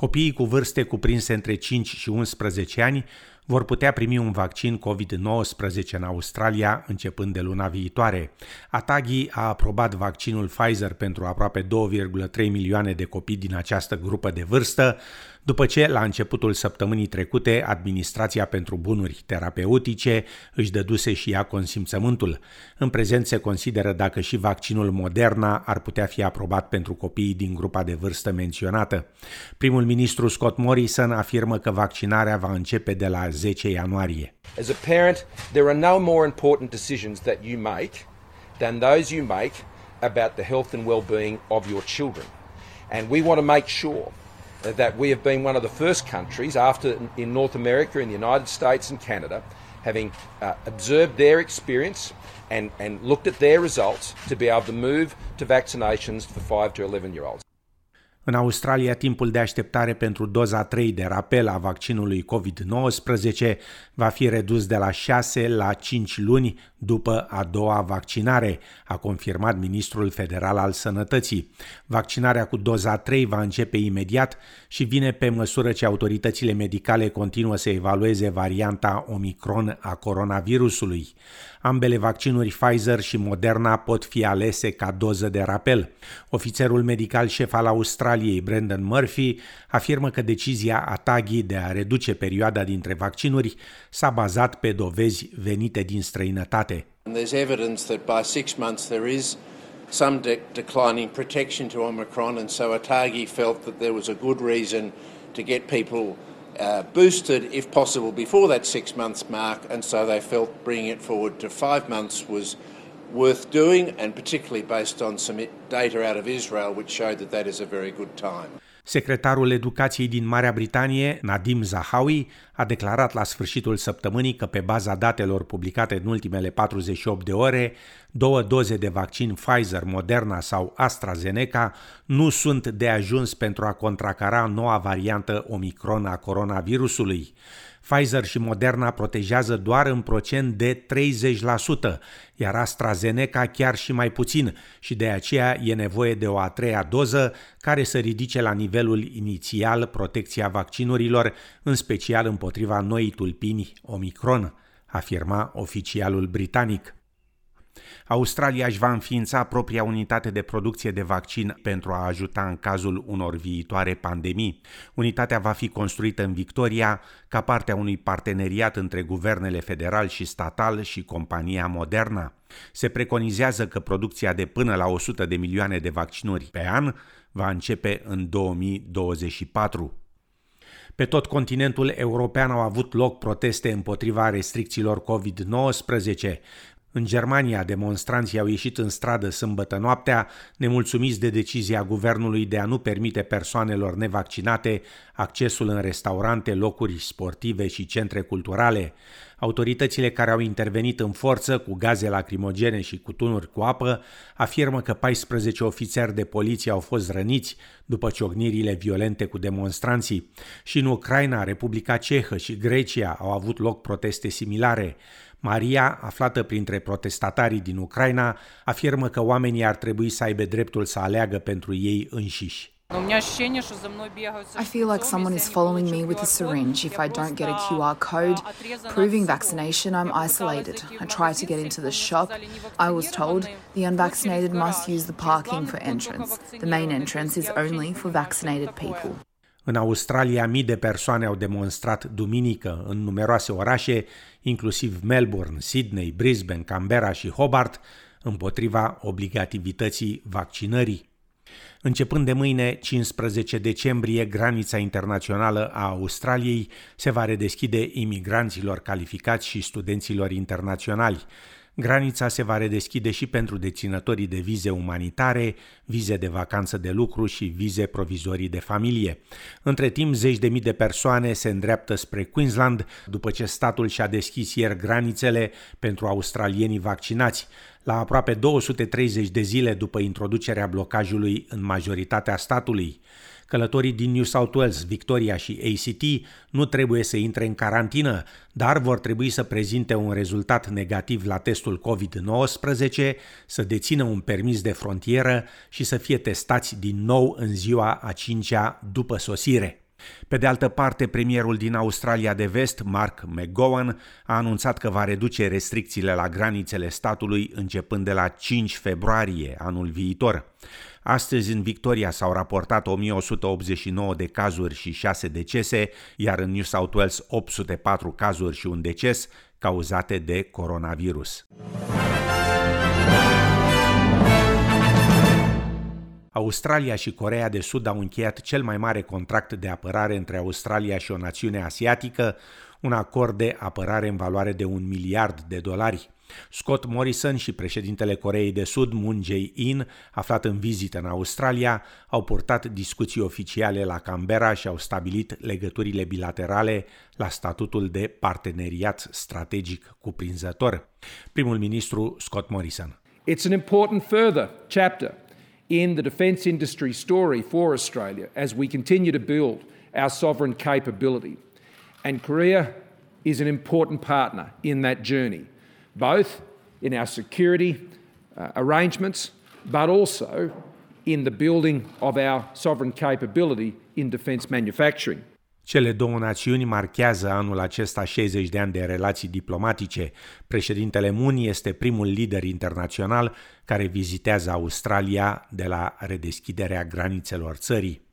Copiii cu vârste cuprinse între 5 și 11 ani vor putea primi un vaccin COVID-19 în Australia începând de luna viitoare. Atagi a aprobat vaccinul Pfizer pentru aproape 2,3 milioane de copii din această grupă de vârstă, după ce, la începutul săptămânii trecute, Administrația pentru Bunuri Terapeutice își dăduse și ea consimțământul. În prezent se consideră dacă și vaccinul Moderna ar putea fi aprobat pentru copiii din grupa de vârstă menționată. Primul ministru Scott Morrison afirmă că vaccinarea va începe de la 10 ianuarie. As a parent, there are no more important decisions that you make than those you make about the health and well-being of your children. And we want to make sure that we have been one of the first countries after in North America, in the United States and Canada, having uh, observed their experience and, and looked at their results to be able to move to vaccinations for 5 to 11 year olds. În Australia, timpul de așteptare pentru doza 3 de rapel a vaccinului COVID-19 va fi redus de la 6 la 5 luni după a doua vaccinare, a confirmat ministrul federal al sănătății. Vaccinarea cu doza 3 va începe imediat și vine pe măsură ce autoritățile medicale continuă să evalueze varianta Omicron a coronavirusului. Ambele vaccinuri Pfizer și Moderna pot fi alese ca doză de rapel. Ofițerul medical șef al Australiei, Brendan Murphy, afirmă că decizia Atagi de a reduce perioada dintre vaccinuri s-a bazat pe dovezi venite din străinătate. There's evidence that by six months there is some de- declining protection to Omicron, and so Atagi felt that there was a good reason to get people uh, boosted, if possible, before that six months mark, and so they felt bringing it forward to five months was worth doing, and particularly based on some data out of Israel, which showed that that is a very good time. Secretarul Educației din Marea Britanie, Nadim Zahawi, a declarat la sfârșitul săptămânii că pe baza datelor publicate în ultimele 48 de ore, două doze de vaccin Pfizer, Moderna sau AstraZeneca nu sunt de ajuns pentru a contracara noua variantă Omicron a coronavirusului. Pfizer și Moderna protejează doar în procent de 30%, iar AstraZeneca chiar și mai puțin și de aceea e nevoie de o a treia doză care să ridice la nivelul inițial protecția vaccinurilor, în special împotriva noii tulpini Omicron, afirma oficialul britanic. Australia își va înființa propria unitate de producție de vaccin pentru a ajuta în cazul unor viitoare pandemii. Unitatea va fi construită în Victoria ca parte a unui parteneriat între guvernele federal și statal și compania Moderna. Se preconizează că producția de până la 100 de milioane de vaccinuri pe an va începe în 2024. Pe tot continentul european au avut loc proteste împotriva restricțiilor COVID-19. În Germania, demonstranții au ieșit în stradă sâmbătă noaptea, nemulțumiți de decizia guvernului de a nu permite persoanelor nevaccinate accesul în restaurante, locuri sportive și centre culturale. Autoritățile care au intervenit în forță cu gaze lacrimogene și cu tunuri cu apă afirmă că 14 ofițeri de poliție au fost răniți după ciocnirile violente cu demonstranții. Și în Ucraina, Republica Cehă și Grecia au avut loc proteste similare. Maria, aflată printre protestatarii din Ucraina, afirmă că oamenii ar trebui să aibă dreptul să aleagă pentru ei înșiși. I feel like someone is following me with a syringe. If I don't get a QR code proving vaccination, I'm isolated. I try to get into the shop. I was told the unvaccinated must use the parking for entrance. The main entrance is only for vaccinated people. În Australia, mii de persoane au demonstrat duminică în numeroase orașe, inclusiv Melbourne, Sydney, Brisbane, Canberra și Hobart, împotriva obligativității vaccinării. Începând de mâine, 15 decembrie, granița internațională a Australiei se va redeschide imigranților calificați și studenților internaționali. Granița se va redeschide și pentru deținătorii de vize umanitare, vize de vacanță de lucru și vize provizorii de familie. Între timp, zeci de mii de persoane se îndreaptă spre Queensland după ce statul și-a deschis ieri granițele pentru australienii vaccinați. La aproape 230 de zile după introducerea blocajului în majoritatea statului. Călătorii din New South Wales, Victoria și ACT nu trebuie să intre în carantină, dar vor trebui să prezinte un rezultat negativ la testul COVID-19, să dețină un permis de frontieră și să fie testați din nou în ziua a cincea după sosire. Pe de altă parte, premierul din Australia de Vest, Mark McGowan, a anunțat că va reduce restricțiile la granițele statului începând de la 5 februarie anul viitor. Astăzi în Victoria s-au raportat 1189 de cazuri și 6 decese, iar în New South Wales 804 cazuri și un deces cauzate de coronavirus. Australia și Corea de Sud au încheiat cel mai mare contract de apărare între Australia și o națiune asiatică, un acord de apărare în valoare de un miliard de dolari. Scott Morrison și președintele Coreei de Sud, Moon Jae-in, aflat în vizită în Australia, au purtat discuții oficiale la Canberra și au stabilit legăturile bilaterale la statutul de parteneriat strategic cuprinzător. Primul ministru Scott Morrison. It's an important further chapter in the defence industry story for Australia as we continue to build our sovereign capability. And Korea is an important partner in that journey, both in our security uh, arrangements, but also in the building of our sovereign capability in defence manufacturing. Cele două națiuni marchează anul acesta 60 de ani de relații diplomatice. Președintele Moon este primul lider internațional care vizitează Australia de la redeschiderea granițelor țării.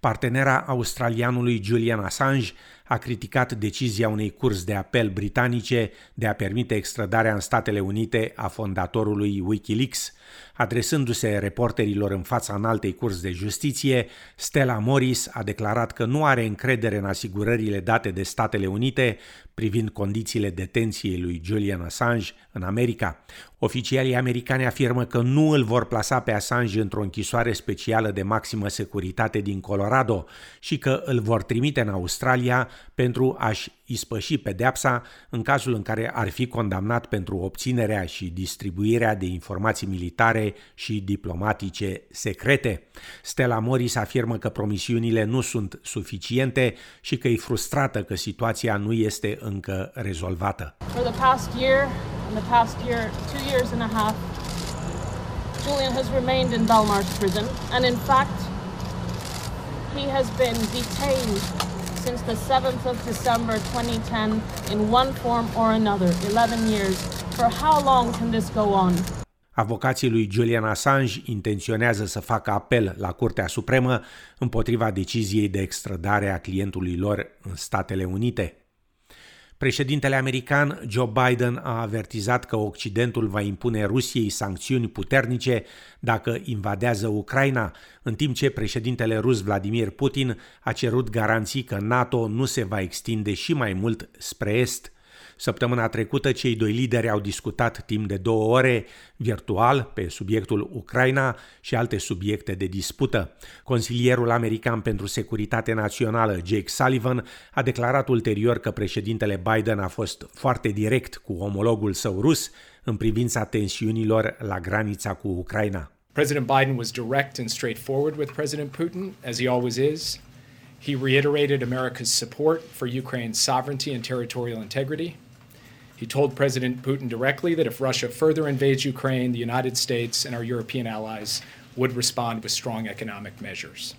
Partenera australianului Julian Assange a criticat decizia unei curs de apel britanice de a permite extradarea în Statele Unite a fondatorului Wikileaks. Adresându-se reporterilor în fața înaltei curs de justiție, Stella Morris a declarat că nu are încredere în asigurările date de Statele Unite privind condițiile detenției lui Julian Assange în America. Oficialii americani afirmă că nu îl vor plasa pe Assange într-o închisoare specială de maximă securitate din Colorado și că îl vor trimite în Australia pentru a-și ispăși pedeapsa în cazul în care ar fi condamnat pentru obținerea și distribuirea de informații militare și diplomatice secrete. Stella Morris afirmă că promisiunile nu sunt suficiente și că e frustrată că situația nu este încă rezolvată. For the past year, in the past year, two years and a half, Julian has remained in Belmarsh prison and in fact he has been detained since the 7th of December 2010 in one form or another, 11 years. For how long can this go on? Avocații lui Julian Assange intenționează să facă apel la Curtea Supremă împotriva deciziei de extradare a clientului lor în Statele Unite. Președintele american Joe Biden a avertizat că Occidentul va impune Rusiei sancțiuni puternice dacă invadează Ucraina, în timp ce președintele rus Vladimir Putin a cerut garanții că NATO nu se va extinde și mai mult spre est. Săptămâna trecută, cei doi lideri au discutat timp de două ore virtual pe subiectul Ucraina și alte subiecte de dispută. Consilierul american pentru securitate națională, Jake Sullivan, a declarat ulterior că președintele Biden a fost foarte direct cu omologul său rus în privința tensiunilor la granița cu Ucraina. President Biden was direct and straightforward with President Putin, as he always is. He reiterated America's support for Ukraine's sovereignty and territorial integrity. He told President Putin directly that if Russia further invades Ukraine, the United States and our European allies would respond with strong economic measures.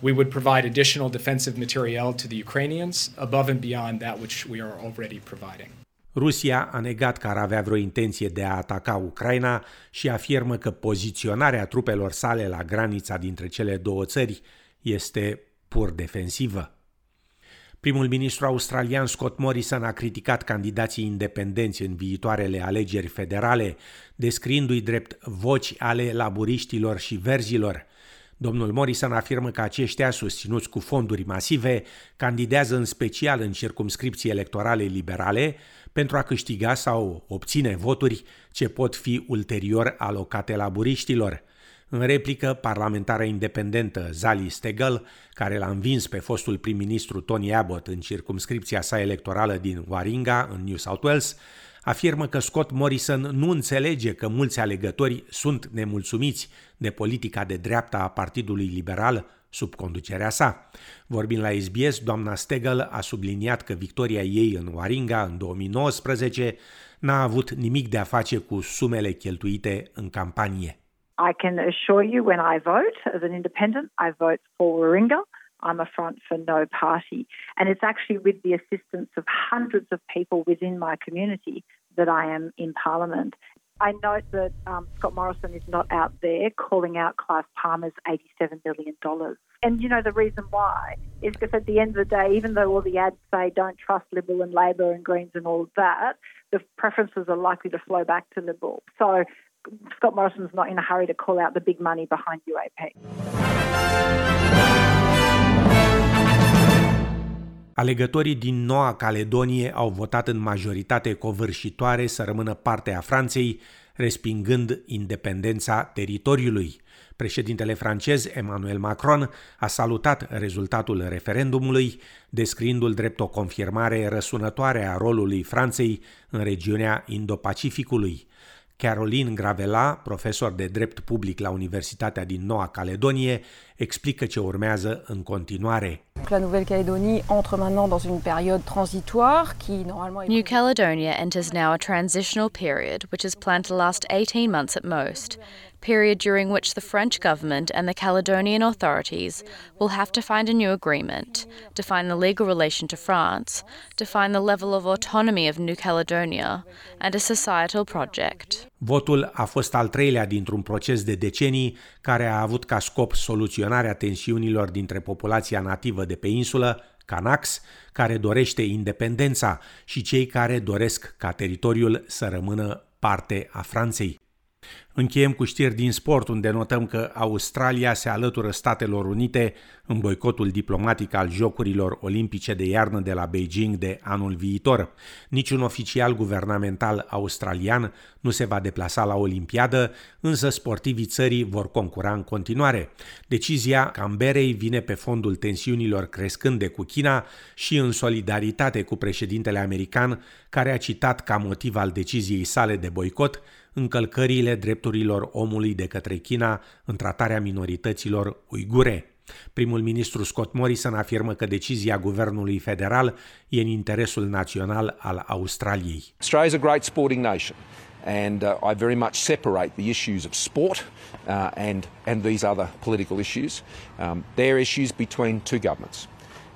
We would provide additional defensive materiel to the Ukrainians above and beyond that which we are already providing. Rusia a negat că ar avea vreo intenție de a ataca Ucraina și afirmă că poziționarea trupelor sale la granița dintre cele două țări este pur defensivă. Primul ministru australian Scott Morrison a criticat candidații independenți în viitoarele alegeri federale, descriindu-i drept voci ale laburiștilor și verzilor. Domnul Morrison afirmă că aceștia, susținuți cu fonduri masive, candidează în special în circumscripții electorale liberale pentru a câștiga sau obține voturi ce pot fi ulterior alocate laburiștilor – în replică, parlamentara independentă Zali Stegel, care l-a învins pe fostul prim-ministru Tony Abbott în circumscripția sa electorală din Waringa, în New South Wales, afirmă că Scott Morrison nu înțelege că mulți alegători sunt nemulțumiți de politica de dreapta a Partidului Liberal sub conducerea sa. Vorbind la SBS, doamna Stegel a subliniat că victoria ei în Waringa în 2019 n-a avut nimic de a face cu sumele cheltuite în campanie. I can assure you when I vote as an independent, I vote for Warringah. I'm a front for no party. And it's actually with the assistance of hundreds of people within my community that I am in Parliament. I note that um, Scott Morrison is not out there calling out Clive Palmer's $87 million. And you know, the reason why is because at the end of the day, even though all the ads say don't trust Liberal and Labor and Greens and all of that, the preferences are likely to flow back to Liberal. So Scott Morrison's not in a hurry to call out the big money behind UAP. Alegătorii din Noua Caledonie au votat în majoritate covârșitoare să rămână parte a Franței, respingând independența teritoriului. Președintele francez Emmanuel Macron a salutat rezultatul referendumului, descriindu-l drept o confirmare răsunătoare a rolului Franței în regiunea Indo-Pacificului. Caroline Gravela, profesor de drept public la Universitatea din Noua Caledonie, explică ce urmează în continuare. La Nouvelle-Calédonie entre maintenant dans une période transitoire qui normalement New Caledonia enters now a transitional period which is planned to last 18 months at most period during which the French government and the Caledonian authorities will have to find a new agreement, define the legal relation to France, define the level of autonomy of New Caledonia, and a societal project. Votul a fost al treilea dintr-un proces de decenii care a avut ca scop soluționarea tensiunilor dintre populația nativă de pe insulă, Canax, care dorește independența, și cei care doresc ca teritoriul să rămână parte a Franței. Încheiem cu știri din sport, unde notăm că Australia se alătură Statelor Unite în boicotul diplomatic al Jocurilor Olimpice de iarnă de la Beijing de anul viitor. Niciun oficial guvernamental australian nu se va deplasa la Olimpiadă, însă sportivii țării vor concura în continuare. Decizia Canberei vine pe fondul tensiunilor crescânde cu China și în solidaritate cu președintele american, care a citat ca motiv al deciziei sale de boicot încălcările drepturilor omului de către China în tratarea minorităților uigure. Primul ministru Scott Morrison afirmă că decizia guvernului federal e în interesul național al Australiei. Australia is a great sporting nation. and uh, I very much separate the issues of sport uh, and and these other political issues. Um, they're issues between two governments,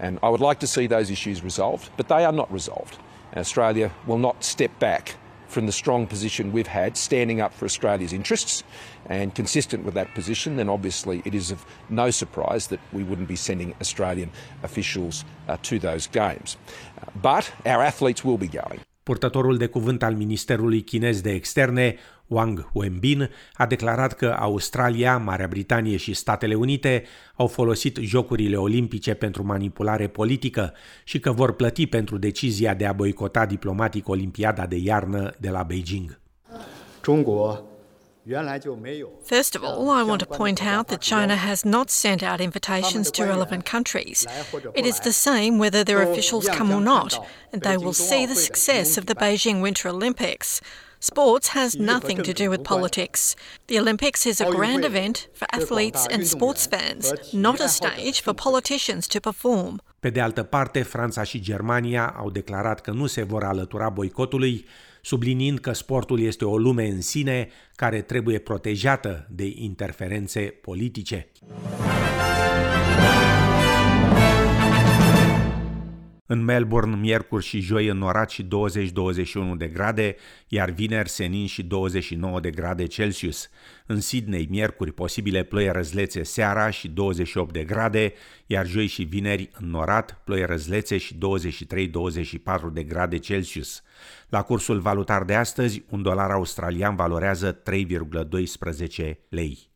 and I would like to see those issues resolved, but they are not resolved. Australia will not step back from the strong position we've had standing up for Australia's interests and consistent with that position, then obviously it is of no surprise that we wouldn't be sending Australian officials uh, to those games. Uh, but our athletes will be going. Purtătorul de cuvânt al Ministerului Chinez de Externe, Wang Wenbin, a declarat că Australia, Marea Britanie și Statele Unite au folosit Jocurile Olimpice pentru manipulare politică și că vor plăti pentru decizia de a boicota diplomatic Olimpiada de iarnă de la Beijing. 中国 First of all, I want to point out that China has not sent out invitations to relevant countries. It is the same whether their officials come or not, and they will see the success of the Beijing Winter Olympics. Sports has nothing to do with politics. The Olympics is a grand event for athletes and sports fans, not a stage for politicians to perform. Pe de altă parte, Franța și Germania au declarat că nu se vor alătura boicotului, subliniind că sportul este o lume în sine care trebuie protejată de interferențe politice. În Melbourne, miercuri și joi înnorat și 20-21 de grade, iar vineri senin și 29 de grade Celsius. În Sydney, miercuri, posibile ploi răzlețe seara și 28 de grade, iar joi și vineri înnorat, ploi răzlețe și 23-24 de grade Celsius. La cursul valutar de astăzi, un dolar australian valorează 3,12 lei.